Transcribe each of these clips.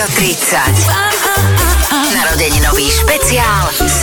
Rádio 30. Narodeninový špeciál s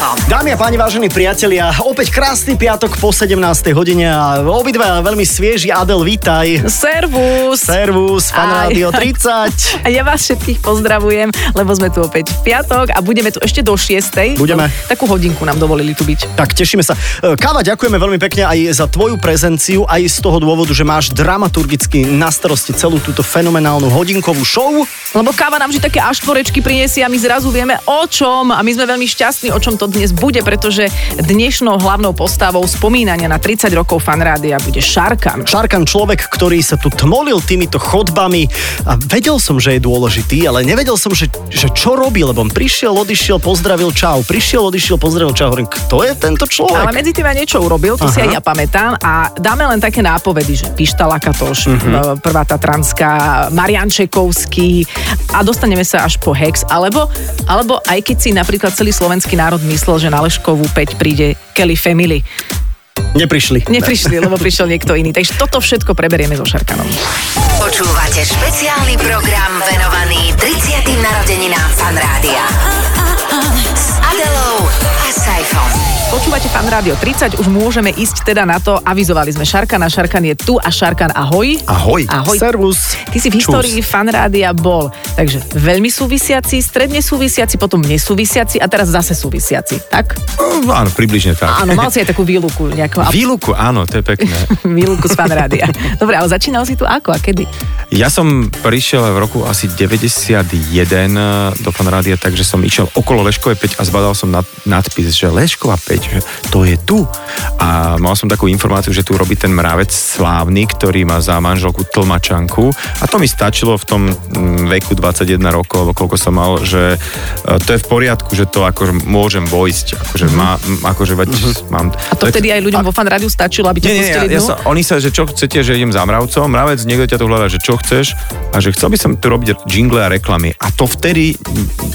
Saifom. Dámy a páni, vážení priatelia, opäť krásny piatok po 17. hodine a obidva veľmi svieži. Adel, vítaj. Servus. Servus, fan Aj. Rádio 30. A ja vás všetkých pozdravujem, lebo sme tu opäť v piatok a budeme tu ešte do 6. Budeme. Takú hodinku nám dovolili tu byť. Tak, tešíme sa. E, Káva, ďakujeme veľmi pekne aj za tvoju prezenciu, aj z toho dôvodu, že máš dramaturgicky na starosti celú túto fenomenálnu hodinkovú show. Lebo káva nám vždy také aštvorečky priniesie a my zrazu vieme o čom a my sme veľmi šťastní, o čom to dnes bude, pretože dnešnou hlavnou postavou spomínania na 30 rokov fanrádia bude Šarkan. Šarkan človek, ktorý sa tu tmolil týmito chodbami a vedel som, že je dôležitý, ale nevedel som, že, že čo robí, lebo on prišiel, odišiel, pozdravil, čau, prišiel, odišiel, pozdravil, čau, hovorím, kto je tento človek? Ale medzi tým aj niečo urobil, to Aha. si aj ja pamätám a dáme len také nápovedy, že Pištala Katoš, uh-huh. prvá Tatranská, Marian Čekovský a dostaneme sa až po Hex, alebo, alebo aj keď si napríklad celý slovenský národ myslel, že na Leškovú 5 príde Kelly Family. Neprišli. Neprišli, lebo prišiel niekto iný. Takže toto všetko preberieme so Šarkanom. Počúvate špeciálny program venovaný 30. narodeninám Fanrádia. S Adelou Saifom. Počúvate Fan Rádio 30, už môžeme ísť teda na to. Avizovali sme Šarkana, Šarkan je tu a Šarkan ahoj. Ahoj. Ahoj. Servus. Ty si v histórii fanrádia bol, takže veľmi súvisiaci, stredne súvisiaci, potom nesúvisiaci a teraz zase súvisiaci, tak? No, áno, približne tak. Áno, mal si aj takú výluku, nejakú Výluku, áno, to je pekné. výluku z fanrádia. Dobre, ale začínal si tu ako a kedy? Ja som prišiel v roku asi 91 do fanrádia, takže som išiel okolo Leškovej 5 a zbadal som nad, nadpis, že Lešková 5, že to je tu. A mal som takú informáciu, že tu robí ten mravec slávny, ktorý má za manželku tlmačanku a to mi stačilo v tom mm, veku 21 rokov, alebo koľko som mal, že e, to je v poriadku, že to akože môžem vojsť, akože, má, m- akože veď mám... A to vtedy aj ľuďom vo fanrádiu stačilo, aby ťa pustili ja, ja sa, oni sa, že čo chcete, že idem za mravcom, mravec, niekto ťa tu hľadá, že čo chceš a že chcel by som tu robiť jingle a reklamy. A to vtedy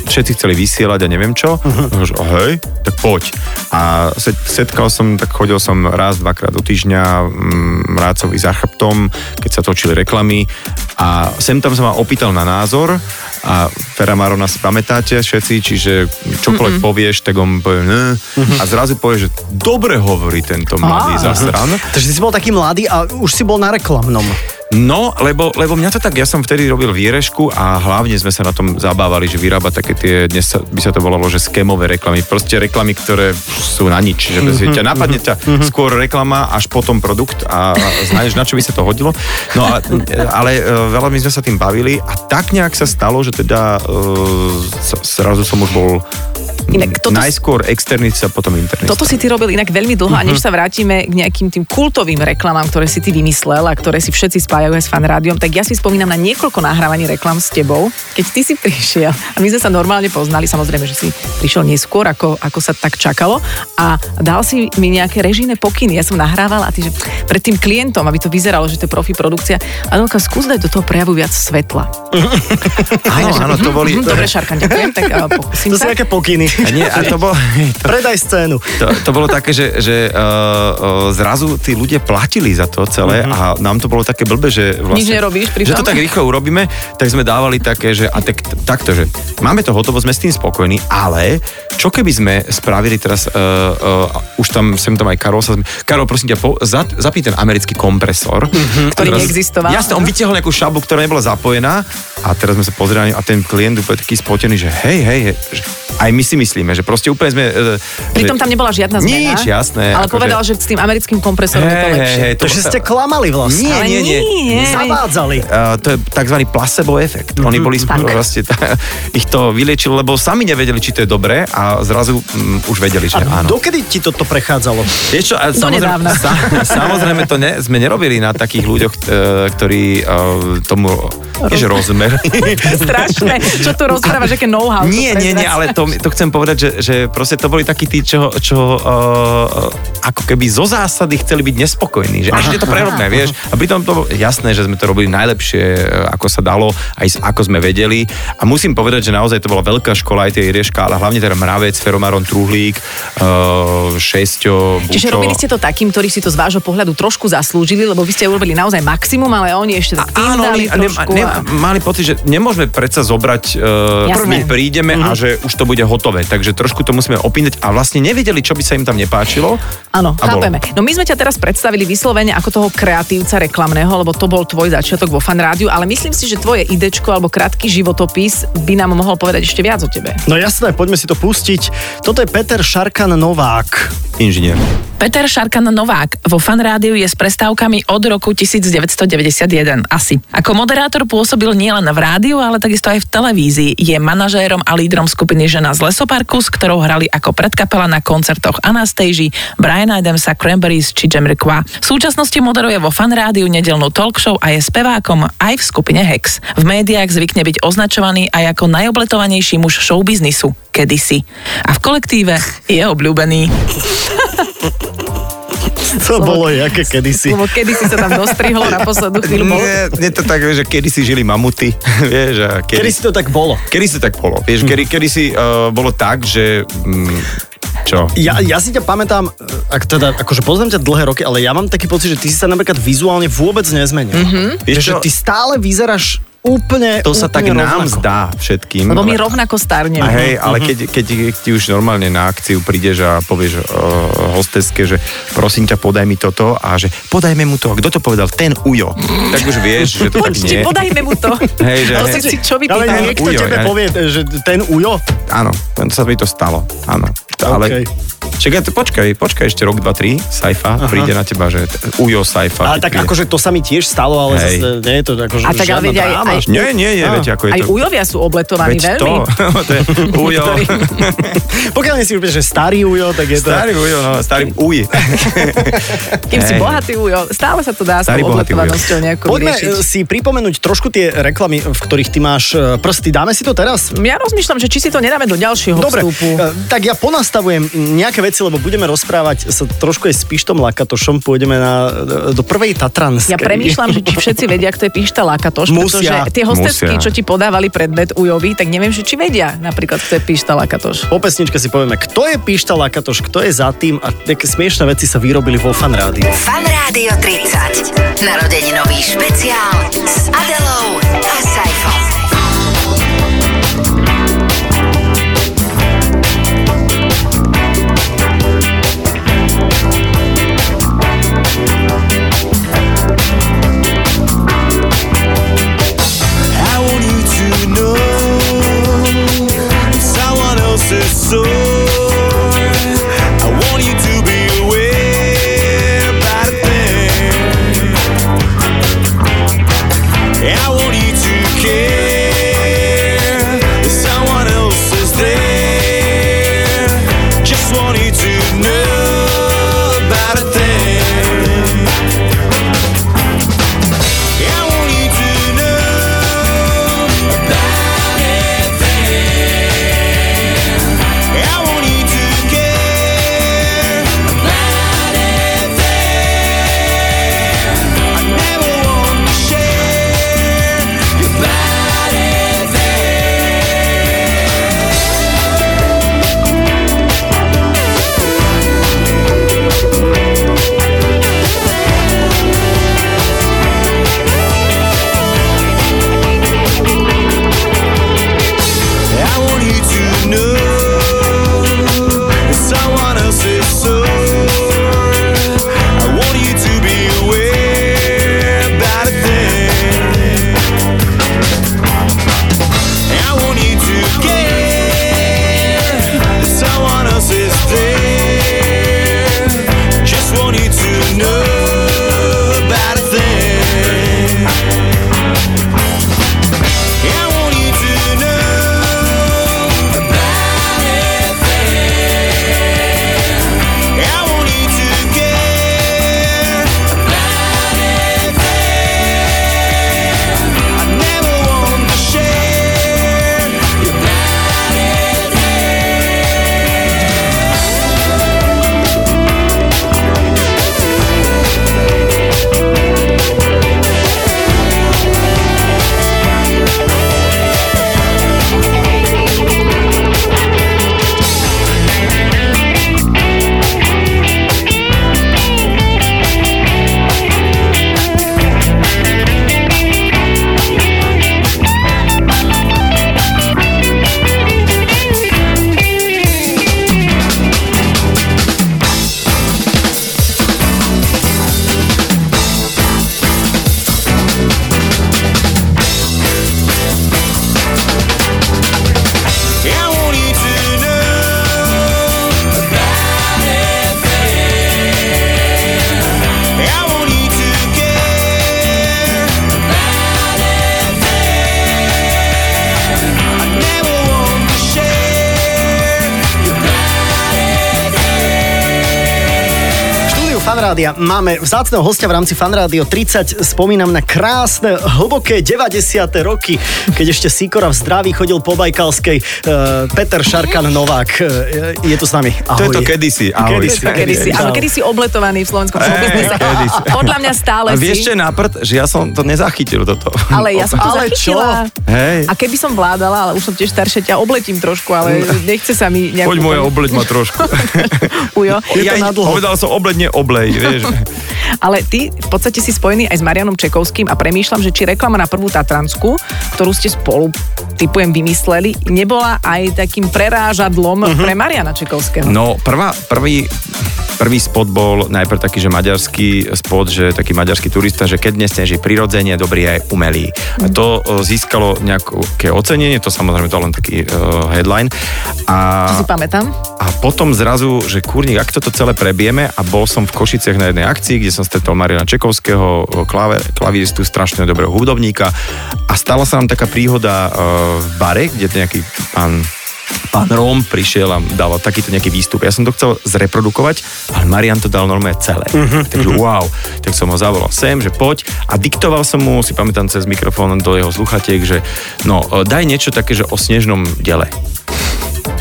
všetci chceli vysielať a neviem čo. Uh-huh. Že, hej, tak poď. A set, setkal som, tak chodil som raz, dvakrát do týždňa mm, mrácovi za chrbtom, keď sa točili reklamy a sem tam sa ma opýtal na názor a Fera Marona si pamätáte všetci, čiže čokoľvek Mm-mm. povieš, tak on povie ne, a zrazu povie, že dobre hovorí tento mladý Á. zasran. Takže si bol taký mladý a už si bol na reklamnom. No, lebo, lebo mňa to tak, ja som vtedy robil výrežku a hlavne sme sa na tom zabávali, že vyrába také tie, dnes sa, by sa to volalo, že skémové reklamy. Proste reklamy, ktoré sú na nič. Že mm-hmm. ťa napadne ťa skôr reklama, až potom produkt a znaš, na čo by sa to hodilo. No a, ale e, veľa my sme sa tým bavili a tak nejak sa stalo, že teda uh, zrazu som už bol Inak toto- najskôr externista, potom internista. Toto si ty robil inak veľmi dlho a než sa vrátime k nejakým tým kultovým reklamám, ktoré si ty vymyslel a ktoré si všetci spájajú aj s fanrádiom, tak ja si spomínam na niekoľko nahrávaní reklam s tebou, keď ty si prišiel a my sme sa normálne poznali, samozrejme, že si prišiel neskôr, ako, ako sa tak čakalo a dal si mi nejaké režijné pokyny. Ja som nahrávala a ty, že pred tým klientom, aby to vyzeralo, že to je profi produkcia, Adelka, skús dať do toho prejavu viac svetla. Áno, áno, to boli... Mhm, Dobre, Šarkan, ďakujem, tak a, pokúsim To sú nejaké pokyny. A nie, a to bolo... To, Predaj scénu. To, to bolo také, že, že uh, uh, zrazu tí ľudia platili za to celé a nám to bolo také blbe, že vlastne... Nič nerobíš? Že to tak rýchlo urobíme, tak sme dávali také, že a tak, takto, že máme to hotovo, sme s tým spokojní, ale čo keby sme spravili teraz, uh, uh, už tam, sem tam aj Karol sa... Karol, prosím ťa, po, za, zapí ten americký kompresor. Ktorý A teraz- neexistoval. Jasne, on vytiahol nejakú šabu, ktorá nebola zapojená a teraz sme sa pozerali a ten klient úplne taký spotený, že hej, hej, hej že aj my si myslíme, že proste úplne sme... Uh, Pritom tam nebola žiadna zmena. Nič, jasné, Ale akože- povedal, že s tým americkým kompresorom je to lepšie. hej, To, že ste klamali vlastne. Nie, nie, nie. nie. Zavádzali. Uh, to je tzv. placebo efekt. Oni boli Tak. vlastne, ich to vyliečilo, lebo sami nevedeli, či to je dobré a zrazu um, už vedeli, že A áno. dokedy ti toto prechádzalo? Vieš čo, nedávna. sa, samozrejme to ne, sme nerobili na takých ľuďoch, ktorí e, tomu, nie že. Strašné. Čo tu rozprávaš, aké know-how. nie, nie, nie, ale to to, to chcem povedať, že, že proste to boli takí tí, čo, čo uh, ako keby zo zásady chceli byť nespokojní, že až je to prerobné, vieš. A pritom to jasné, že sme to robili najlepšie, e, ako sa dalo, aj ako sme vedeli. A musím povedať, že naozaj to bola veľká škola aj tej rieška, ale hlavne teda Mravec, Feromaron, Truhlík, uh, Šesťo, Bučo. Čiže robili ste to takým, ktorí si to z vášho pohľadu trošku zaslúžili, lebo vy ste urobili naozaj maximum, ale oni ešte tým Áno, dali ne, trošku. ne, a... mali pocit, že nemôžeme predsa zobrať, uh, Jasné. my prídeme a že už to bude hotové, takže trošku to musíme opínať a vlastne nevedeli, čo by sa im tam nepáčilo. Áno, A bolo. chápeme. No my sme ťa teraz predstavili vyslovene ako toho kreatívca reklamného, lebo to bol tvoj začiatok vo fan rádiu, ale myslím si, že tvoje idečko alebo krátky životopis by nám mohol povedať ešte viac o tebe. No jasné, poďme si to pustiť. Toto je Peter Šarkan Novák. Inžinier. Peter Šarkan Novák vo fan rádiu je s prestávkami od roku 1991 asi. Ako moderátor pôsobil nielen v rádiu, ale takisto aj v televízii. Je manažérom a lídrom skupiny Žena z Lesoparku, s ktorou hrali ako predkapela na koncertoch Anastasia, Brian Adamsa, Cranberries či Jamiroquai. V súčasnosti moderuje vo fan rádiu nedelnú talk show a je spevákom aj v skupine Hex. V médiách zvykne byť označovaný aj ako najobletovanejší muž showbiznisu kedysi. A v kolektíve je obľúbený. To bolo jaké kedysi. Lebo kedy si sa tam dostrihlo na poslednú chvíľu. Bol... Nie, nie to tak, že kedy si žili mamuty, vieš, a kedy, Kedy si to tak bolo? kedy si tak bolo, vieš, kedy, kedy si uh, bolo tak, že... Mm, čo? Ja, ja si ťa pamätám, ak teda, akože poznám ťa dlhé roky, ale ja mám taký pocit, že ty si sa napríklad vizuálne vôbec nezmenil. Mm-hmm. Vieš že ty stále vyzeráš úplne To sa tak úplne nám rovnako. zdá všetkým. Lebo my ale- rovnako starneme. A hej, ale Mhm. keď, keď, keď ti už normálne na akciu prídeš a povieš uh, hosteske, že prosím ťa, podaj mi toto a že podajme mu to. A kto to povedal? Ten Ujo. Tak už vieš, že to tak nie. podajme mu to. Hej, že- Ale hej. si čo Ale niekto Ujo, tebe ja- povie, že ten Ujo, Áno, sa mi to stalo. Áno. Ale, OK. Čakaj, počkaj, počkaj ešte rok, dva, tri, Saifa, príde na teba, že Ujo Saifa. ale tak príde. akože to sa mi tiež stalo, ale Hej. zase nie je to akože A tak ale veď aj- dráma. Aj- Nie, nie, nie, viete, ako je Aj to... ujovia sú obletovaní Veď veľmi. to, to je Ujo. Ktorý- Pokiaľ nie si úplne, že starý Ujo, tak je to... Starý Ujo, no, starý Uj. Kým si bohatý ujo, stále sa to dá s Starý ujo. obletovanosťou nejako Poďme vyriešiť. e, si pripomenúť trošku tie reklamy, v ktorých ty máš e, prsty. Dáme si to teraz? Ja rozmýšľam, že či si to nedáme do ďalšieho Dobre, vstupu. e, tak ja ponastavujem nejaké veci, lebo budeme rozprávať sa trošku aj s Pištom Lakatošom, pôjdeme na, do prvej Tatranskej. Ja premýšľam, že či všetci vedia, kto je Pišta Lakatoš, pretože Musia. tie hostesky, Musia. čo ti podávali predmet ujovi, tak neviem, že či vedia napríklad, kto je Pišta Lakatoš. Po pesničke si povieme, kto je Pišta Lakatoš, kto je za tým a nejaké smiešné veci sa vyrobili vo Fan Rádiu. Fan Rádio 30. Narodeninový špeciál s Adelou a Saifom. Fanrádia. Máme vzácného hostia v rámci Fanrádio 30. Spomínam na krásne, hlboké 90. roky, keď ešte Sikora v zdraví chodil po Bajkalskej. Uh, Peter Šarkan Novák uh, je tu s nami. To Ahoj. je to kedysi. Ahoj. Kedysi, kedysi, áno, kedysi obletovaný v slovenskom showbiznise. kedysi. Podľa mňa stále A vieš, si. čo je náprd? Že ja som to nezachytil toto. Ale ja som to Ale zachytila. Hej. A keby som vládala, ale už som tiež staršia, ťa obletím trošku, ale nechce sa mi nejak... Poď moja úplne- obleť ma trošku. Ujo. Je to ja na dlho. povedal som obleť, nie oblej, vieš. Ale ty v podstate si spojený aj s Marianom Čekovským a premýšľam, že či reklama na prvú Tatransku, ktorú ste spolu typujem vymysleli, nebola aj takým prerážadlom uh-huh. pre Mariana Čekovského. No, prvá, prvý, prvý spot bol najprv taký, že maďarský spot, že taký maďarský turista, že keď nesneží prirodzene, dobrý aj umelý. A to e, získalo nejaké ocenenie, to samozrejme to len taký uh, headline. A, To si pamätám. a potom zrazu, že kurník, ak toto celé prebieme a bol som v Košiciach na jednej akcii, kde som stretol Mariana Čekovského, klaver, klavíristu, strašne dobrého hudobníka a stala sa nám taká príhoda uh, v bare, kde nejaký pán pán Róm prišiel a dával takýto nejaký výstup. Ja som to chcel zreprodukovať, ale Marian to dal normálne celé. Uh-huh, Takže wow. Tak som ho zavolal sem, že poď a diktoval som mu, si pamätám cez mikrofón do jeho sluchatiek, že no, daj niečo také, že o snežnom dele.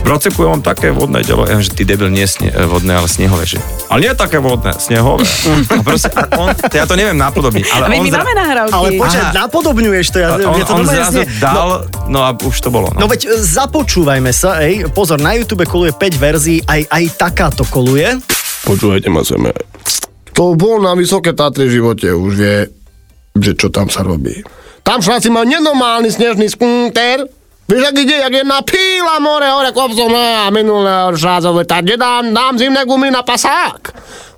Braceku, ja mám také vodné delo. Ja, že ty debil, nie sne, e, vodné, ale snehové. Že, ale nie také vodné, snehové. A proste, a on, to ja to neviem napodobniť, ale on, my zra- máme nahrávky. Ale počkaj, napodobňuješ to. Ja, on, to on zrazu znie- dal, no a už to bolo. No veď e, započúvajme sa, ej, pozor, na YouTube koluje 5 verzií, aj, aj takáto koluje. Počúvajte ma zeme. To bol na Vysoké Tatry v živote, už vie, že čo tam sa robí. Tam šláci majú nenormálny snežný skúter. Vieš, ak ide, jak jedna píla more, hore kopcom a minulé šládzové, tak kde dám, zimné gumy na pasák.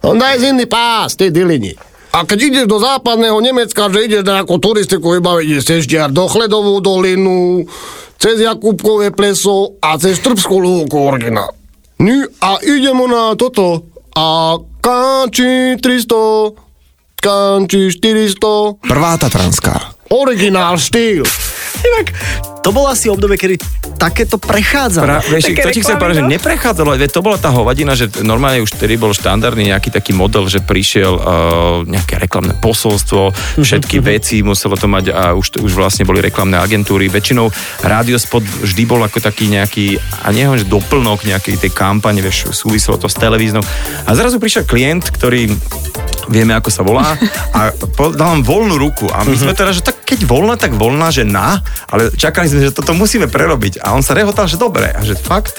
On daj zimný pás, ty dilini. A keď ideš do západného Nemecka, že ideš na ako turistiku vybaviť, ideš cez do Chledovú dolinu, cez Jakubkové pleso a cez Trbskú lúku originál. No a ideme na toto. A kanči 300, kanči 400. Prvá Tatranská. Originál štýl. Inak, to bolo asi obdobie, kedy takéto prechádzalo. Pra, vieš, Také to ti chcem povedať, že no. neprechádzalo, veď to bola tá hovadina, že normálne už vtedy bol štandardný nejaký taký model, že prišiel uh, nejaké reklamné posolstvo, všetky veci muselo to mať a už, už vlastne boli reklamné agentúry. Väčšinou rádiospot vždy bol ako taký nejaký, a nie že doplnok nejakej tej kampane, vieš, súviselo to s televíznou. A zrazu prišiel klient, ktorý vieme, ako sa volá, a dal nám voľnú ruku. A my sme teda, že tak keď voľná, tak voľná, že na, ale čakali sme, že toto musíme prerobiť. A on sa rehotal, že dobre, a že fakt.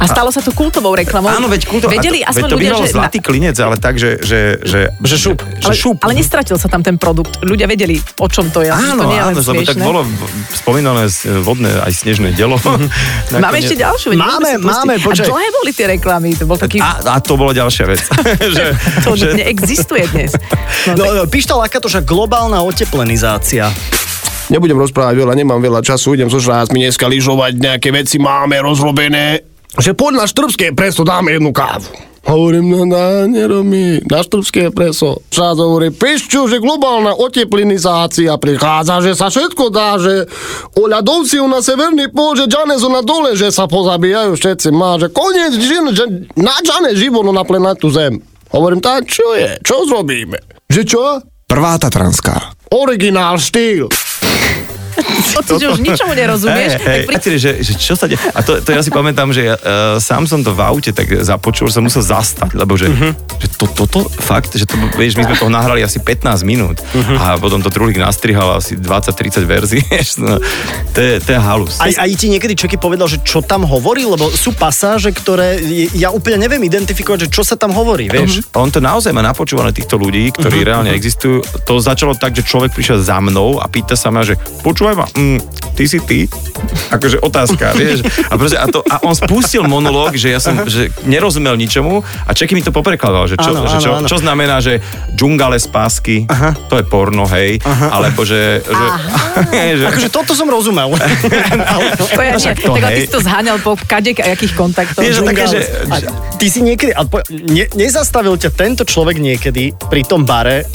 A stalo sa to kultovou reklamou. Áno, veď kulto, Vedeli a to, aspoň veď to ľudia, že... zlatý klinec, ale tak, že... Že, že, že šup. Že ale, šup. ale nestratil sa tam ten produkt. Ľudia vedeli, o čom to je. Áno, to nie áno, lebo tak bolo spomínané vodné aj snežné delo. Máme ešte ďalšiu. veď Máme, máme, počkaj. A dlhé boli tie reklamy. To bol taký... A, a to bola ďalšia vec. že, to že, neexistuje dnes. No, No, tak, no, Pišta Lakatoša, globálna oteplenizácia. Nebudem rozprávať veľa, nemám veľa času, idem so šlácmi dneska lyžovať, nejaké veci máme rozrobené. Že poď na Štrbské preso, dáme jednu kávu. Hovorím, no na, nerob mi, na Štrbské preso. Šác hovorí, pišťu, že globálna oteplinizácia prichádza, že sa všetko dá, že o ľadovci na severný pol, že Džanezu na dole, že sa pozabíjajú všetci, má, že koniec, že, že na Džane živonu na planetu Zem. Hovorím, tak čo je, čo zrobíme? Že čo? Prvá Tatranská. Originál štýl. to, že už ničomu nerozumieš. Hej, tak pri... že, že čo sa deje? A to, to ja si pamätám, že ja, uh, sám som to v aute tak započul, že som musel zastať, lebo že, uh-huh. že to, toto fakt, že to, vieš, my sme toho nahrali asi 15 minút uh-huh. a potom to Trulik nastrihal asi 20-30 verzií, no, to, je, to je halus. Aj, aj ti niekedy Čeky povedal, že čo tam hovorí, lebo sú pasáže, ktoré ja úplne neviem identifikovať, že čo sa tam hovorí, vieš. On to naozaj má napočúvané týchto ľudí, ktorí uh-huh, reálne existujú. To začalo tak, že človek prišiel za mnou a pýta sa ma, že počúvaj ma, mm, ty si ty? Akože otázka, vieš. A, proste, a, to, a on spustil monológ, že ja som že nerozumel ničomu a Čeky mi to poprekladal, že čo, Áno, že čo, áno, áno. čo znamená, že džungale z pásky, Aha. to je porno, hej, Aha. alebo že... že, že Akože toto som rozumel. To ja, nie, to, tak ty si to zháňal po kadek a jakých kontaktoch. Vieš, také, že, že Ty si niekedy, ale po- ne, nezastavil ťa tento človek niekedy pri tom bare,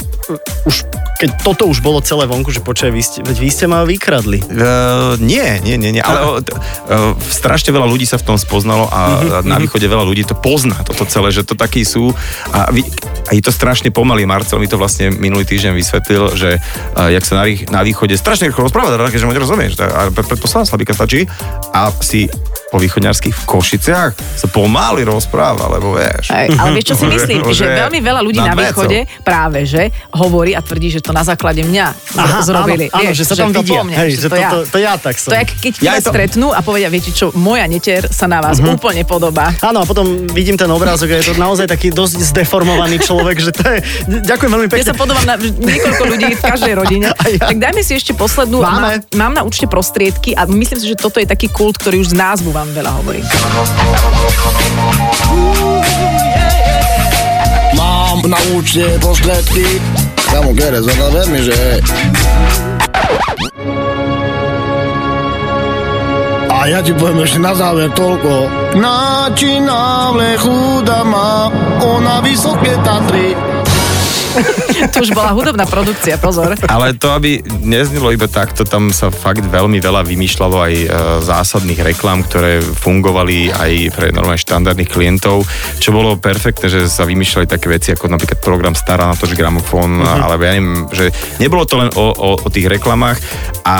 už, keď toto už bolo celé vonku, že počkaj, vy ste, veď vy ste ma vykradli. Uh, nie, nie, nie, nie, ale uh, strašne veľa ľudí sa v tom spoznalo a Mhm, uh, na východe veľa ľudí to pozná, toto celé, že to takí sú a, vy, a je to strašne pomalý. Marcel mi to vlastne minulý týždeň vysvetlil, že uh, jak sa na, na východe strašne rýchlo rozpráva, teda, že mu nerozumieš, tak- a pre- predposledná slabíka stačí a si po východňarských v Košiciach sa pomaly rozpráva, lebo vieš. Aj, ale vieš, čo si myslím? Že- že veľmi veľa ľudí na vecou. východe práve, že hovorí a tvrdí, že to na základe mňa Aha, zrobili. áno, áno, Vieš, že sa tam to vidia. mne, Hej, že to, to, ja. to, to ja tak som. To je, keď Ja ja to- stretnú a povedia, viete čo, moja netier sa na vás úplne podobá. Áno, a potom vidím ten obrázok a je to naozaj taký dosť zdeformovaný človek, že to je... Ďakujem veľmi Ja pekne. sa podobám na niekoľko ľudí v každej rodine. Ja. Tak dajme si ešte poslednú. Máme. Mám, mám na účte prostriedky a myslím si, že toto je taký kult, ktorý už z názvu vám veľa hovorí. Mám na účte prostriedky. Samo kere, zada veľmi, že... A ja ti poviem ešte na záver toľko. Načína v lechu dama, ona vysoké Tatry. To už bola hudobná produkcia, pozor. Ale to, aby neznilo iba takto, tam sa fakt veľmi veľa vymýšľalo aj e, zásadných reklám, ktoré fungovali aj pre normálne štandardných klientov, čo bolo perfektné, že sa vymýšľali také veci ako napríklad program Stará na tož gramofón, mm-hmm. alebo ja neviem, že nebolo to len o, o, o tých reklamách a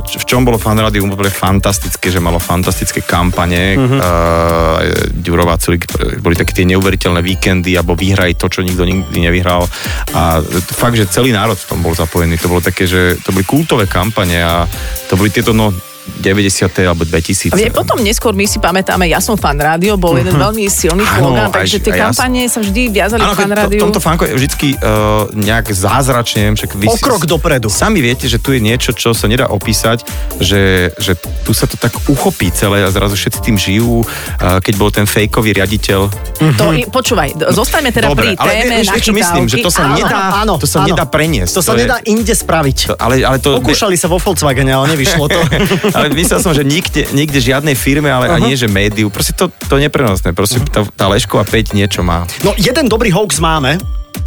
v čom bolo fan úplne fantastické, že malo fantastické kampane, mm-hmm. uh, Ďurová Culik, boli také tie neuveriteľné víkendy, alebo vyhraj to, čo nikto nikdy nevyhral a fakt, že celý národ v tom bol zapojený. To bolo také, že to boli kultové kampane a to boli tieto no 90. alebo 2000. Vie, potom neskôr my si pamätáme, ja som fan rádio, bol jeden veľmi silný Mhm. Slogan, takže tie aj ja kampanie sa vždy viazali Áno, k fan to, rádiu. v tomto fanko je vždycky uh, nejak zázračne, neviem, však vy O krok dopredu. Sami viete, že tu je niečo, čo sa nedá opísať, že, že tu sa to tak uchopí celé a zrazu všetci tým žijú. Uh, keď bol ten fejkový riaditeľ, To, i- počúvaj, zostaňme teda Dobre, pri ale téme vieš, vieš, čo myslím, že to sa Áno, nedá, áno, to sa áno. nedá preniesť. To sa je- nedá inde spraviť. To, ale, ale to... Pokúšali sa vo Volkswagene, ale nevyšlo to. ale myslel som, že nikde, nikde žiadnej firme, ale uh-huh. nie, že médiu. Proste to, to neprenosné. Proste tá, tá Lešková 5 niečo má. No jeden dobrý hoax máme.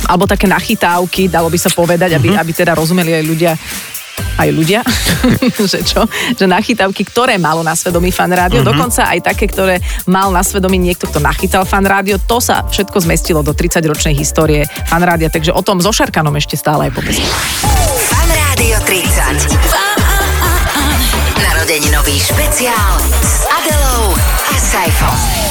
alebo také nachytávky, dalo by sa povedať, aby, Mhm. aby teda rozumeli aj ľudia, aj ľudia, že čo, že nachytávky, ktoré malo na svedomí fan rádio, Mhm. dokonca aj také, ktoré mal na svedomí niekto, kto nachytal fan rádio, to sa všetko zmestilo do 30-ročnej histórie fan rádia, takže o tom so Šarkanom ešte stále aj po pesni. Fan Rádio 30. Narodeninový špeciál s Adelou a Saifom.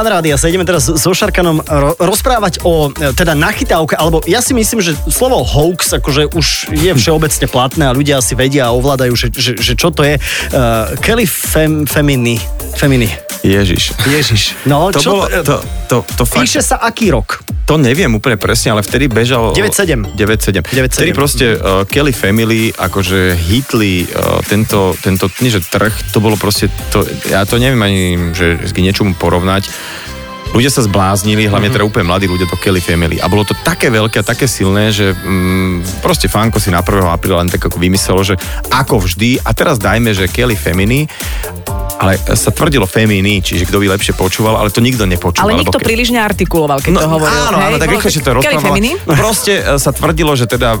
Fanrádia sa ideme teraz so Šarkanom ro- rozprávať o teda nachytávke, alebo ja si myslím, že slovo hoax akože už je všeobecne platné a ľudia asi vedia a ovládajú, že, že, že čo to je. Uh, Kelly Fem, Femini. Femini. Ježiš. Ježiš. No, To čo bolo, to, to, to fakt, Píše sa aký rok? to neviem úplne presne, ale vtedy bežal... 9-7. 9-7. 9-7. Vtedy proste uh, Kelly Family akože hitli uh, tento, tento, nie že trh, to bolo proste, to, ja to neviem ani, že k niečomu porovnať. Ľudia sa zbláznili, hlavne teda úplne mladí ľudia to Kelly Family. A bolo to také veľké a také silné, že mm, proste Fanko si na 1. apríla len tak ako vymyslelo, že ako vždy, a teraz dajme, že Kelly Family, ale sa tvrdilo Femini, čiže kto by lepšie počúval, ale to nikto nepočúval. Ale nikto ke- príliš neartikuloval, keď to hovoril. No, Áno, hej? áno, tak Bolo rýchlejšie to. Femini? Proste e, sa tvrdilo, že teda uh,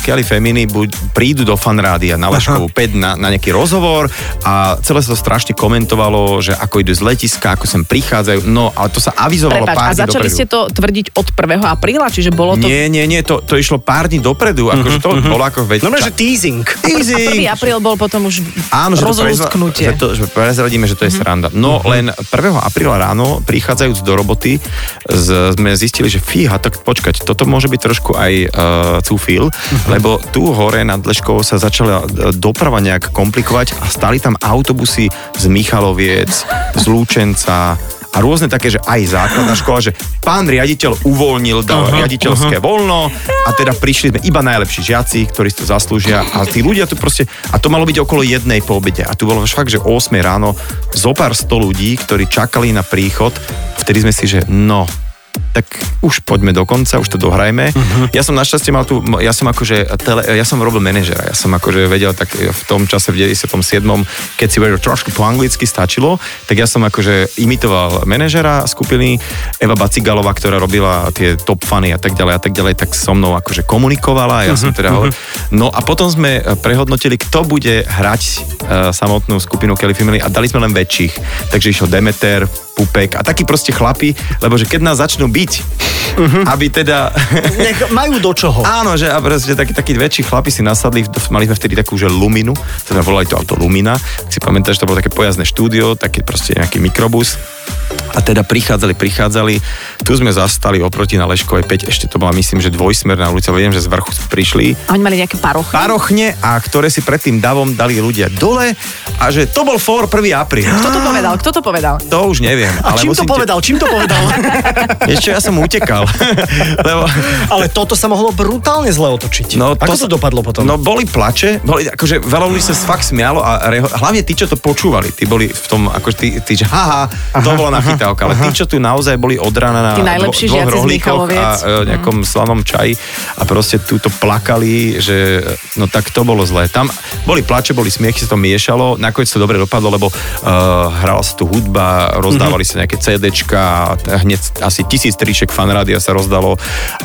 Kelly Femini buď prídu do fanrádia na Leškovú 5 na, na nejaký rozhovor a celé sa to strašne komentovalo, že ako idú z letiska, ako sem prichádzajú. No, ale to sa avizovalo Prepač, pár a začali dopredu. ste to tvrdiť od 1. apríla, čiže bolo to... Nie, nie, nie, to, to išlo pár dní dopredu, akože to bolo ako veď... No, že teasing. Easy. 1. apríl bol potom už Áno, že to, prezva- že to že prezradíme, že to je Mhm. sranda. No len 1. apríla ráno, prichádzajúc do roboty, z, sme zistili, že fíha, tak počkať, toto môže byť trošku aj uh, cúfil, Mhm. lebo tu hore nad Leškou sa začala e, doprava nejak komplikovať a stali tam autobusy z Michaloviec, z Lúčenca, a rôzne také, že aj základná škola, že pán riaditeľ uvoľnil, dal Aha, riaditeľské voľno a teda prišli sme iba najlepší žiaci, ktorí si to zaslúžia. A tí ľudia tu proste, a to malo byť okolo jednej po obede. A tu bolo fakt, že o 8 ráno zo pár sto ľudí, ktorí čakali na príchod, vtedy sme si, že no, tak už poďme do konca, už to dohrajme. Uh-huh. Ja som našťastie mal tu, ja som akože, tele, ja som robil manažera, ja som akože vedel tak v tom čase v 97. keď si vedel trošku po anglicky stačilo, tak ja som akože imitoval manažera skupiny, Eva Bacigalová, ktorá robila tie top fany a tak ďalej a tak ďalej, tak so mnou akože komunikovala, ja som teda hovoril. No a potom sme prehodnotili, kto bude hrať uh, samotnú skupinu Kelly Family a dali sme len väčších. Takže išiel Demeter, Pupek a takí proste chlapi, lebo že keď nás začnú byť, aby teda... Nech majú do čoho. Áno, že a proste takí, takí väčší chlapi si nasadli, mali sme vtedy takú, že Luminu, sme volali to auto Lumina, si pamätáš, to bolo také pojazdné štúdio, taký proste nejaký mikrobus. A teda prichádzali, prichádzali, tu sme zastali oproti na Leškovej 5, ešte to bola myslím, že dvojsmerná ulica, viem, že z vrchu prišli. A oni mali nejaké parochy? Parochne a ktoré si pred tým davom dali ľudia dole a že to bol for 1. apríl. Kto to povedal? Kto to povedal? To už neviem. A ale čím to musím te- povedal? Čím to povedal? Ešte ja som utekal. Lebo, Ale toto sa mohlo brutálne zle otočiť. No, Ako to to dopadlo potom? No boli plače, boli, akože veľa ľudí sa fakt smialo a reho, hlavne tí, čo to počúvali, tí boli v tom, akože tí, tí že haha, to bola nachytávka, ale tí, čo tu naozaj boli od rána na Tí dvo, dvoch rohlíkoch a e, nejakom slanom čaji a proste túto plakali, že no tak to bolo zlé. Tam boli plače, boli smiechy, sa to miešalo, nakoniec to dobre dopadlo, lebo uh, hrala sa tu hudba, rozdávali sa nejaké CDčka, hneď asi tisíc triček fanrádia sa rozdalo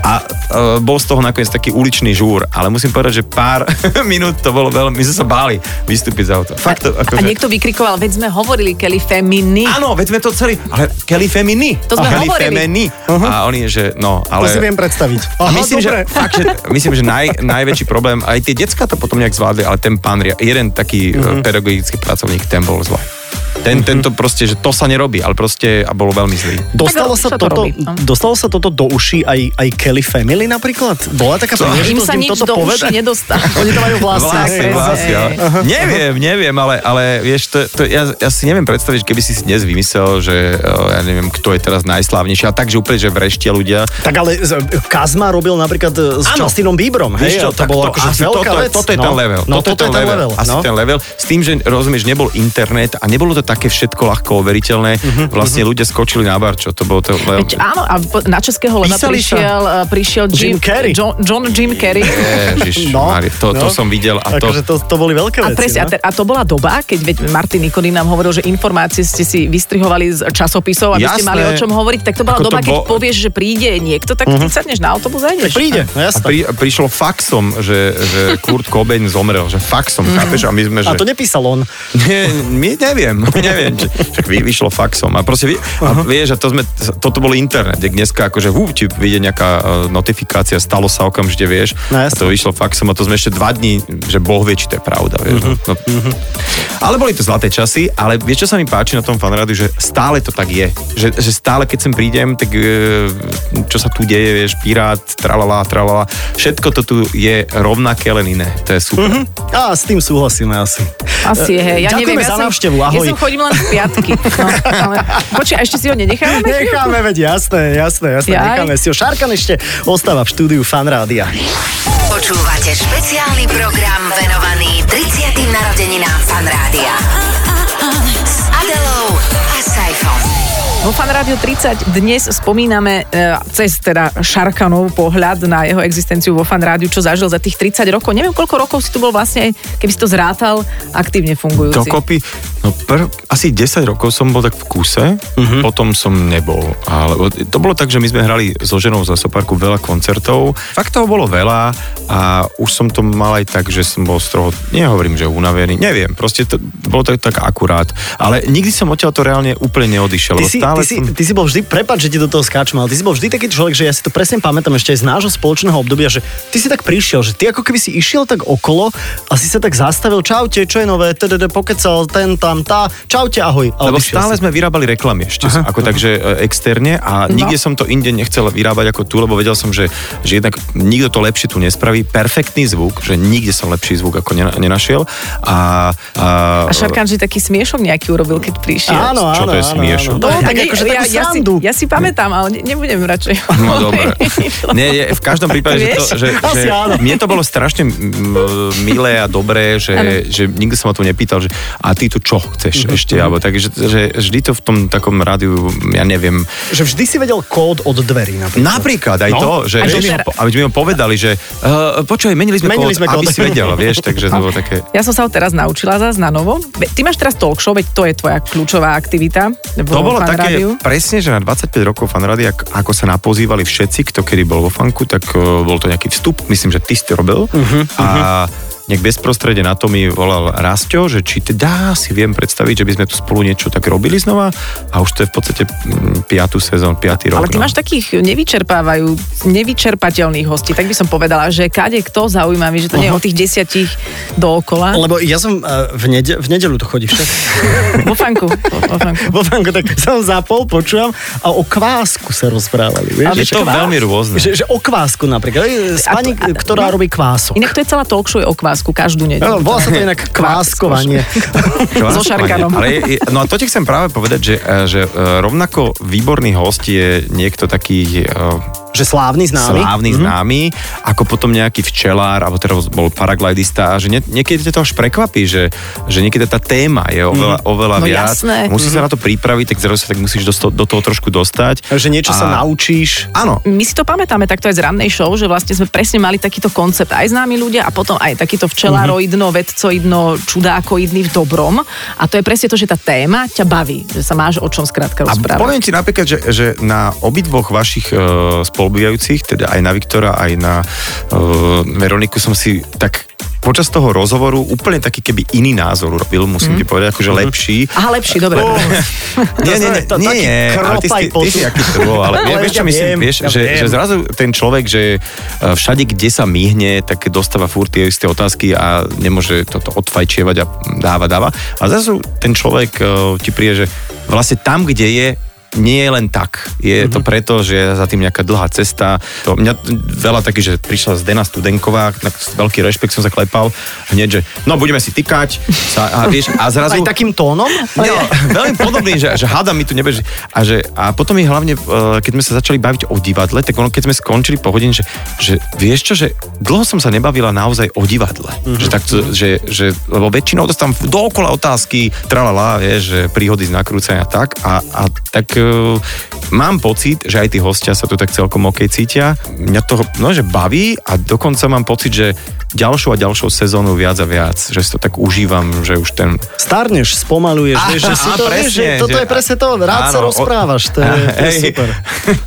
a uh, bol z toho nakoniec taký uličný žúr, ale musím povedať, že pár minút to bolo veľmi, my sme sa báli vystúpiť z auta. Fakt to, A akože, niekto vykrikoval, veď sme hovorili Kelly Femini. Áno, veď sme to celý, ale Kelly Femini. To sme Kelly hovorili. Femini. A oni, že no, To si ale... viem predstaviť. Aha, myslím, dobre. že, fakt, že, myslím, že naj, najväčší problém, aj tie decka to potom nejak zvládli, ale ten pán, jeden taký mm-hmm. pedagogický pracovník, ten bol zle. Ten, tento proste, že to sa nerobí, ale proste a bolo veľmi zlý. Dostalo Tak sa, to toto, robí, no. dostalo sa toto do uší aj, aj Kelly Family napríklad? Bola taká príležitosť Im sa im nič toto do uší povedať? nedostalo. Oni to majú hej. vlasy, ale, neviem, neviem, ale, ale vieš, to, to, ja, ja si neviem predstaviť, keby si si dnes vymyslel, že o, ja neviem, kto je teraz najslávnejší, a takže úplne, že vreštia ľudia. Tak ale Kazma robil napríklad e, s Áno. Justinom Bieberom, Vieš hej? čo, a to tak bolo akože veľká toto, vec. toto je no. ten level. No, toto je ten level. Asi ten level. S tým, že rozumieš, nebol internet a nebolo to také všetko ľahko overiteľné. Mhm, Vlastne ľudia skočili na barčo. To bolo to... Veď áno, a na českého leva Písali sa. prišiel, uh, prišiel Jim Carrey. John, John Jim Carrey. Ježiš, No, no, to, to no. som videl a to... Akože to, to boli veľké A, veci. presne, a, no? te, a to bola doba, keď veď Martin Nikodým nám hovoril, že informácie ste si vystrihovali z časopisov, aby ste Jasné. mali o čom hovoriť, tak to bola Ako to doba, keď bol- povieš, že príde niekto, tak ty sadneš na autobus a ideš. Príde, no A jasné. pri, prišlo faxom, že, že Kurt Cobain zomrel, že faxom, chápeš? A my sme, že... A to nepísal on. Nie, my neviem, neviem, neviem. Či, však vy, vyšlo faxom. A proste, vy, a vieš, a to sme, toto bol internet, jak dneska akože hú, ti vyjde nejaká uh, notifikácia, stalo sa okamžite, vieš. No a to vyšlo faxom a to sme ešte dva dní, že Boh vie, či to je pravda, vieš. Mhm. No, ale boli to zlaté časy, ale vieš, čo sa mi páči na tom fanrádiu, že stále to tak je. Že, že stále, keď sem prídem, tak e, čo sa tu deje, vieš, pirát, tralala, tralala, všetko to tu je rovnaké, len iné. To je super. Mhm. A s tým súhlasíme asi. Asi je, hej. Ja Ďakujeme neviem, ja za Ja ahoj. som chodím len v piatky. No, ale, počkaj, a ešte si ho nenecháme? Necháme, veď jasné, jasné, jasné, Jaj. necháme si ho. Šarkan ešte ostáva v štúdiu Fanrádia. Počúvate špeciálny program venovaný 30. narodeninám Fanrádia. S Adelou. Vo Fan Rádio 30 dnes spomíname e, cez teda Šarkanov pohľad na jeho existenciu vo Fan Rádiu, čo zažil za tých 30 rokov. Neviem, koľko rokov si tu bol vlastne, keby si to zrátal, aktívne fungujúci. Dokopy, no pr- asi 10 rokov som bol tak v kuse, Mhm. potom som nebol. Ale to bolo tak, že my sme hrali so ženou za Soparku veľa koncertov. Fakt toho bolo veľa a už som to mal aj tak, že som bol z toho, nehovorím, že unavený, neviem, proste to bolo tak, tak akurát. Ale nikdy som odtiaľ to reálne úplne neodišiel. Ty si, stále ty, si, som... ty si bol vždy, prepáč, že ti do toho skáčem, ale ty si bol vždy taký človek, že ja si to presne pamätám ešte aj z nášho spoločného obdobia, že ty si tak prišiel, že ty ako keby si išiel tak okolo a si sa tak zastavil, čaute, čo je nové, tdd, pokecal, ten tam, tá, čaute, ahoj. Lebo stále si. sme vyrábali reklamy ešte, aha, ako takže e, externe a No. nikde som to inde nechcel vyrábať ako tu, lebo vedel som, že, že jednak nikto to lepšie tu nespraví. Perfektný zvuk, že nikde som lepší zvuk ako nena, nenašiel. A, a, A Šarkan, že taký smiešok nejaký urobil, keď prišiel. Áno, áno, Čo to je áno, smiešok? áno. No, tak nie, akože ja, takú ja, si, ja si pamätám, ale ne- nebudem radšej. No dobre. Nie, je, v každom prípade, že, to, že, že mne to bolo strašne milé a dobré, že, že nikto sa ma tu nepýtal, že a ty tu čo chceš Mhm, ešte, alebo tak, že, že vždy to v tom takom rádiu, ja neviem, Že vždy si vedel kód od dverí. Napríklad. Napríklad aj No. to, že, A že ho, aby mi ho povedali, že uh, počuj, menili sme Menili kód, sme aby kód. si vedel, vieš, takže to bolo také... Ja som sa ho teraz naučila zase na novo. Ty máš teraz talk show, veď to je tvoja kľúčová aktivita. To bolo také, Rádiu. presne, že na 25 rokov fanrady, ak, ako sa napozývali všetci, kto kedy bol vo fanku, tak uh, bol to nejaký vstup, myslím, že ty si to robil. Mhm, a nejak bezprostredne na to mi volal Rastio, že či teda si viem predstaviť, že by sme tu spolu niečo tak robili znova a už to je v podstate mm, piatú sezón, piatý rok. Ale ty no. máš takých nevyčerpávajú, nevyčerpateľných hostí, tak by som povedala, že kade kto zaujímavý, že to nie je o tých desiatich dookola. Lebo ja som uh, v, nede- v nedelu to chodí však. Vo fanku. Vo, vo fanku. Vo fanku, tak som zapol, počúvam a o kvásku sa rozprávali. Vieš? Je to veľmi rôzne. Že, že o kvásku napríklad. S A pani, to- a- ktorá no. robí kvások. Inak to je celá talk show je o kvásku každú Áno, nedelu. volá sa to inak kváskovanie. So Šarkanom. Ale, je- je- no a to ti chcem práve povedať, že, e, že e, rovnako výborný host je niekto taký e, že slávny, známy. slávny, Mhm. známy, ako potom nejaký včelár, alebo teraz bol paraglidista a že nie, niekedy to až prekvapí, že, že niekedy tá téma je oveľa, oveľa No viac. jasné. Musíš sa na to pripraviť, tak zrazu sa tak musíš do, do toho trošku dostať. Že niečo sa A- naučíš. Áno, My si to pamätáme takto aj z rannej show, že vlastne sme presne mali takýto koncept aj známi ľudia a potom aj takýto včelároidno, vedcoidno, čudákoidný v dobrom. A to je presne to, že tá téma ťa baví, že sa máš o čom skrátka A rozprávať. poviem ti napríklad, že, že na obidvoch vašich uh, spolubývajúcich, teda aj na Viktora, aj na uh, Veroniku som si tak počas toho rozhovoru úplne taký keby iný názor urobil, musím ti povedať, akože lepší. Aha, lepší, dobre. Oh. Nie, nie, nie, To- nie, nie, ale ty, ty, ty si aký bol, ale, ja, Ale vieš čo myslím, vieš, ja že, viem. že zrazu ten človek, že e, všade, kde sa myhne, tak dostáva furt tie isté otázky a nemôže toto odfajčievať a dáva, dáva. A zrazu ten človek e, ti príde, že vlastne tam, kde je, nie je len tak. Je Mhm. to preto, že je za tým nejaká dlhá cesta. To, mňa veľa taký, že prišla Zdena Studenková, na veľký rešpekt som sa klepal, hneď, že no budeme si tykať sa, a, vieš, a zrazu... Aj takým tónom? No, veľmi podobný, že, že hádam mi tu nebeží. A, že, a potom mi hlavne, eh, keď sme sa začali baviť o divadle, tak ono, keď sme skončili po hodine, že, že vieš čo, že dlho som sa nebavila naozaj o divadle. Mm-hmm. Že, tak, že, že, lebo väčšinou dostávam dookola otázky, tralala, vieš, že príhody z nakrúcania tak. A, a tak mám pocit, že aj tí hostia sa tu tak celkom ok cítia. Mňa to, no, že baví a dokonca mám pocit, že ďalšou a ďalšou sezónu viac a viac, že si to tak užívam, že už ten... Starneš, spomaluješ, Á, vieš, že si to, presne, vieš, že toto že- je presne to, rád sa áno, o- rozprávaš, to je, to je super.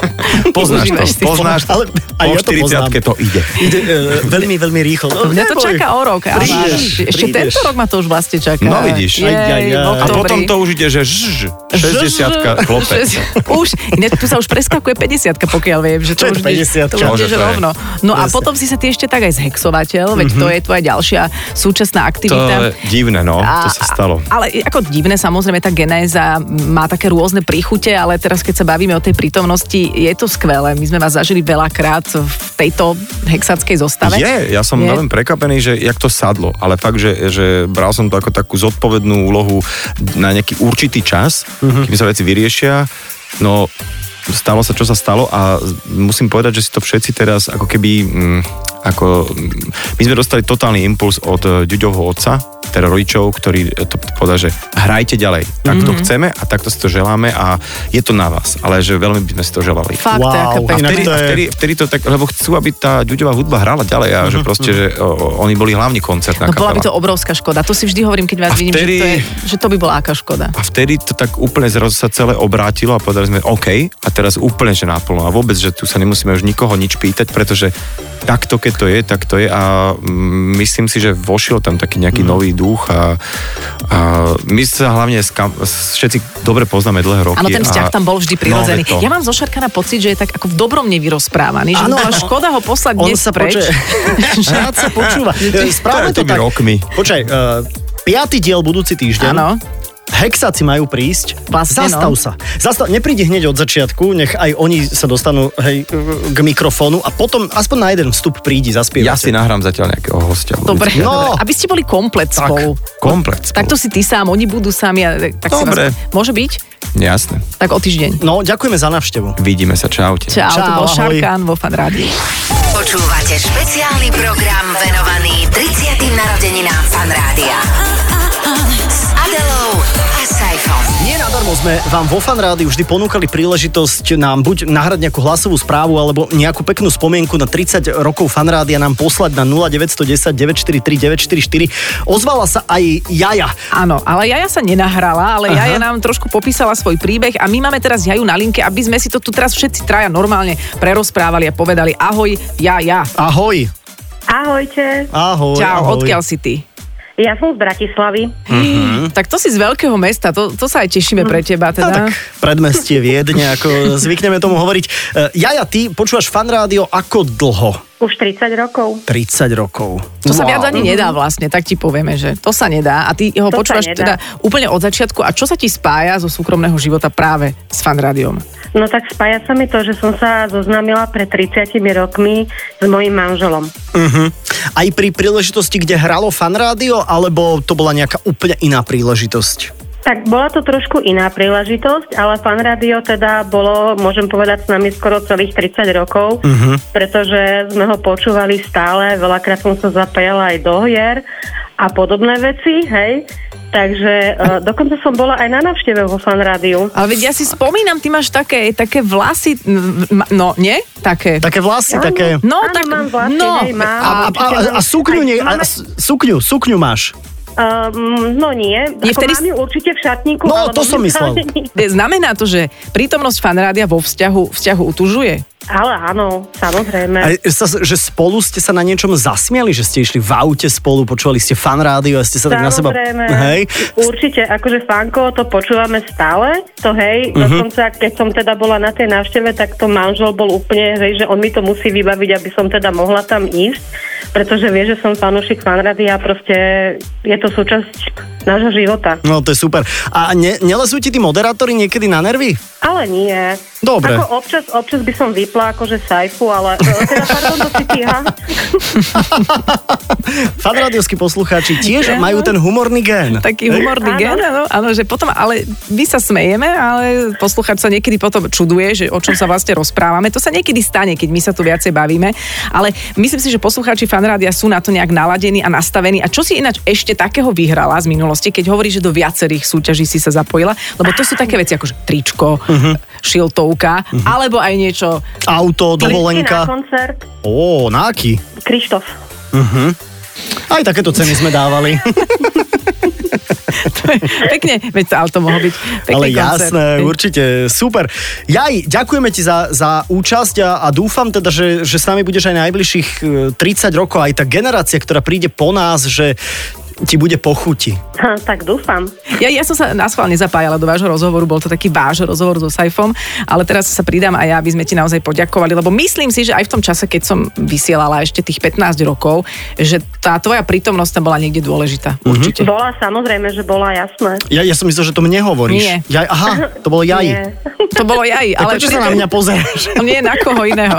Poznáš to, to. poznáš to. Ale po ja to 40 to ide. Ide e, veľmi, veľmi rýchlo. No, Mňa to čaká o rok, ale Prídeš, ešte prídeš. tento rok ma to už vlastne čaká. No vidíš. Jej, Aj, aj, aj. A A potom to už ide, že žž, 60 klope. Už, ináč tu sa už preskakuje 50 pokiaľ viem, že to Čo už, 50? to už ideš to rovno. No a potom si sa ty ešte tak aj zhexovateľ, veď to je tvoja ďalšia súčasná To aktivita. je divné, no, to sa stalo. Ale ako divné, samozrejme, tá genéza má také rôzne príchute, ale teraz keď sa bavíme o tej prítomnosti, je to skvelé. My sme vás zažili veľakrát v tejto hexackej zostave. Je, ja som Je. veľmi prekapený, že jak to sadlo, ale fakt, že, že bral som to ako takú zodpovednú úlohu na nejaký určitý čas, Mhm. kým sa veci vyriešia. No, stalo sa, čo sa stalo a musím povedať, že si to všetci teraz ako keby... Mm, ako, mm, my sme dostali totálny impuls od eh, Ďuďovho otca, teda rodičov, ktorí to povedali, že hrajte ďalej. Tak Mhm. to chceme a takto si to želáme a je to na vás, ale že veľmi by sme si to želali. Fakt, Wow. aká A Vtedy, to a vtedy, vtedy to tak, lebo chcú, aby tá ďuďová hudba hrala ďalej a že proste, že o, oni boli hlavný koncertná No bola by to obrovská škoda. To si vždy hovorím, keď vás A vidím, vtedy- že, to je, že to by bola aká škoda. A vtedy to tak úplne zrazu sa celé obrátilo a povedali sme OK a teraz úplne, že naplno a vôbec, že tu sa nemusíme už nikoho nič pýtať, pretože takto, keď to je, tak to je a mm, myslím si, že vošiel tam taký nejaký nový duch a, a my sa hlavne s kam, s- všetci dobre poznáme dlhé roky. Áno, ten vzťah a- tam bol vždy prirodzený. No, ja mám zo Šarkana pocit, že je tak ako v dobrom nevyrozprávaný, že by bola áno. škoda ho poslať On dnes sa preč. počuje. Rád sa počúva. Správame to To tak. rokmi. Počkaj, uh, piatý diel budúci týždeň. Áno. Hexáci majú prísť. Vlastne, Zastav no. sa. Zastav, nepríde hneď od začiatku, nech aj oni sa dostanú hej, k mikrofónu a potom aspoň na jeden vstup prídi, zaspievate. Ja si nahrám zatiaľ nejakého hostia. Dobre, No. dobre. Aby ste boli komplet Tak, spolu. komplet spolu. Takto si ty sám, oni budú sami. A, tak Dobre. Si vás, môže byť? Jasné. Tak o týždeň. No, ďakujeme za návštevu. Vidíme sa, čaute. Čau, to Čau, bol ahoj. Šarkán vo Fan Rádiu. Počúvate špeciálny program venovaný 30. narodeninám Fan Rádia. S Adelou nadarmo sme vám vo Fan Rádiu vždy ponúkali príležitosť nám buď nahrať nejakú hlasovú správu alebo nejakú peknú spomienku na 30 rokov Fan Rádia nám poslať na 0910 943 944. Ozvala sa aj Jaja. Áno, ale Jaja sa nenahrala, ale Jaja nám trošku popísala svoj príbeh a my máme teraz Jaju na linke, aby sme si to tu teraz všetci traja normálne prerozprávali a povedali ahoj, Jaja. Ahoj. Ahojte, Ahoj. Čau, ahoj. odkiaľ si ty? ja som z Bratislavy. Mhm. Tak to si z veľkého mesta, to, to sa aj tešíme pre teba No, teda. tak predmestie Viedne, ako zvykneme tomu hovoriť. E, Jaja, ty počúvaš Fan Rádio ako dlho? Už 30 rokov. 30 rokov. To sa viac ani nedá vlastne, tak ti povieme, že to sa nedá a ty ho To počúvaš teda úplne od začiatku a čo sa ti spája zo súkromného života práve s fan rádiom? No tak spája sa mi to, že som sa zoznámila pred 30 rokmi s mojim manželom. Uh-huh. Aj pri príležitosti, kde hralo Fan Rádio, alebo to bola nejaká úplne iná príležitosť? Tak bola to trošku iná príležitosť, ale fan rádio teda bolo, môžem povedať, s nami skoro celých 30 rokov, Mhm. pretože sme ho počúvali stále, veľakrát som sa zapájala aj do hier a podobné veci, hej. Takže uh, dokonca som bola aj na návšteve vo fan rádiu. Ale veď ja si spomínam, ty máš také, také vlasy, no nie? Také. Také vlasy, Áno. také... No, Áno, tak, mám vlasy, no, hej, mám. A, a, a, a sukňu, Aj nie, a, sukňu, sukňu máš. Um, no nie, Nie, Ako vtedy- mám ju určite v šatníku. No, ale to som myslel. nie. Znamená to, že prítomnosť fan rádia vo vzťahu, vzťahu utužuje? Ale áno, samozrejme. A, sa, že spolu ste sa na niečom zasmiali, že ste išli v aute spolu, počúvali ste fan rádio a ste sa tak na seba... Samozrejme, Hej. určite, akože fanko, to počúvame stále, to hej, Mhm. dokonca keď som teda bola na tej návšteve, tak to manžel bol úplne, hej, že on mi to musí vybaviť, aby som teda mohla tam ísť, pretože vie, že som fanúšik fanrádia a proste je to súčasť nášho života. No to je super. A ne, nelezú ti tí moderátori niekedy na nervy? Ale nie. Dobre. Ako občas, občas by som vypla akože sajfu, ale e, teda pardon, to si ty, ha? fanrádiovskí poslucháči tiež majú ten humorný gén. Taký humorný Áno. gen, áno, áno, že potom, ale my sa smejeme, ale posluchač sa niekedy potom čuduje, že o čom sa vlastne rozprávame. To sa niekedy stane, keď my sa tu viacej bavíme, ale myslím si, že poslucháči fanrádia sú na to nejak naladení a nastavení. A čo si ináč ešte takého vyhrala z minulosti, keď hovorí, že do viacerých súťaží si sa zapojila, lebo to sú také veci ako že tričko, Mhm. Šiltovka, alebo aj niečo Auto, Lístky na dovolenka. koncert. Ó, na aký? Krištof. Aj takéto ceny sme dávali. Pekne, veď to auto mohol byť. Pekný Ale koncert. jasné, určite, super. Jaj, ďakujeme ti za, za účasť a, a dúfam teda, že, že s nami budeš aj najbližších e, 30 rokov, aj tá generácia, ktorá príde po nás, že ti bude pochuti. Ha, tak dúfam. Ja, ja som sa naschvál nezapájala do vášho rozhovoru, bol to taký váš rozhovor so Saifom, ale teraz sa pridám aj ja, aby sme ti naozaj poďakovali, lebo myslím si, že aj v tom čase, keď som vysielala ešte tých 15 rokov, že tá tvoja prítomnosť tam bola niekde dôležitá. Určite. Bola samozrejme, že bola jasné. Ja, ja som myslel, že to mne hovoríš. Nie. Jaj, aha, to bolo jaj. Nie. To bolo jaj, ale prečo sa na mňa pozeráš? Nie na koho iného.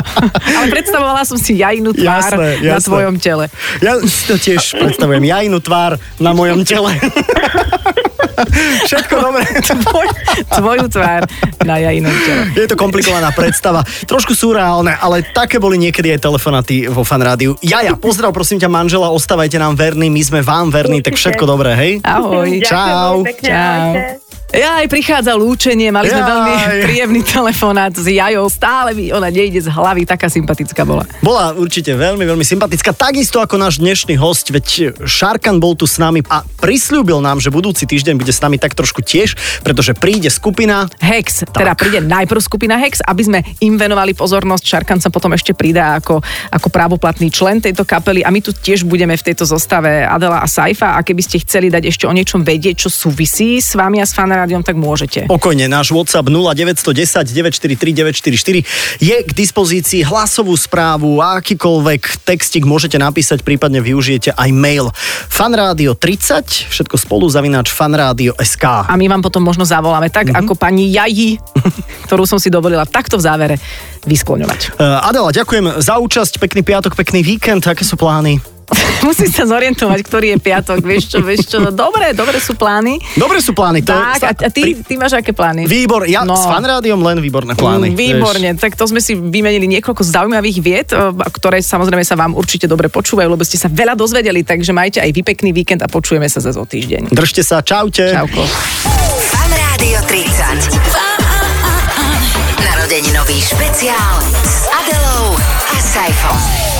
ale predstavovala som si jajnú tvár Jasné, na jasné. tvojom tele. Ja si to tiež predstavujem. Jajnú tvár na mojom tele. Všetko dobré. Tvoj, tvoju tvár na jajinom tele. Je to komplikovaná predstava. Trošku surreálne, ale také boli niekedy aj telefonáty vo fanrádiu. Jaja, pozdrav prosím ťa manžela, ostávajte nám verní, my sme vám verní, tak všetko dobré, hej? Ahoj. Ďakujem Čau. pekne, Čau. Ja aj prichádza lúčenie, mali sme Jaj. veľmi príjemný telefonát s Jajou, stále mi ona nejde z hlavy, taká sympatická bola. Bola určite veľmi, veľmi sympatická, takisto ako náš dnešný host, veď Šarkan bol tu s nami a prislúbil nám, že budúci týždeň bude s nami tak trošku tiež, pretože príde skupina Hex, teda príde najprv skupina Hex, aby sme im venovali pozornosť. Šarkan sa potom ešte pridá ako, ako právoplatný člen tejto kapely a my tu tiež budeme v tejto zostave Adela a Saifa a keby ste chceli dať ešte o niečom vedieť, čo súvisí s vami a s fanrádiom, tak môžete. Pokojne, náš WhatsApp 0910 943 944 je k dispozícii hlasovú správu, akýkoľvek textik môžete napísať, prípadne využijete aj mail fanradio 30, všetko spolu zavináč fanradio.sk. A my vám potom možno zavoláme tak, Mhm. mm-hmm. ako pani Jaji, ktorú som si dovolila takto v závere vyskloňovať. Uh, Adela, ďakujem za účasť, pekný piatok, pekný víkend, aké sú plány? musí sa zorientovať, ktorý je piatok, vieš čo, vieš čo. Dobre, dobre sú plány. Dobre sú plány. To tak, sa, a ty, pri... ty máš aké plány? Výbor, ja no. s fanrádiom len výborné plány. Mm, výborne, vieš. tak to sme si vymenili niekoľko zaujímavých vied, eh, ktoré samozrejme sa vám určite dobre počúvajú, lebo ste sa veľa dozvedeli, takže majte aj vy pekný víkend a počujeme sa zase o týždeň. Držte sa, čaute. Čauko. Fan Rádio 30. Narodeninový špeciál s Adelou a Saifom.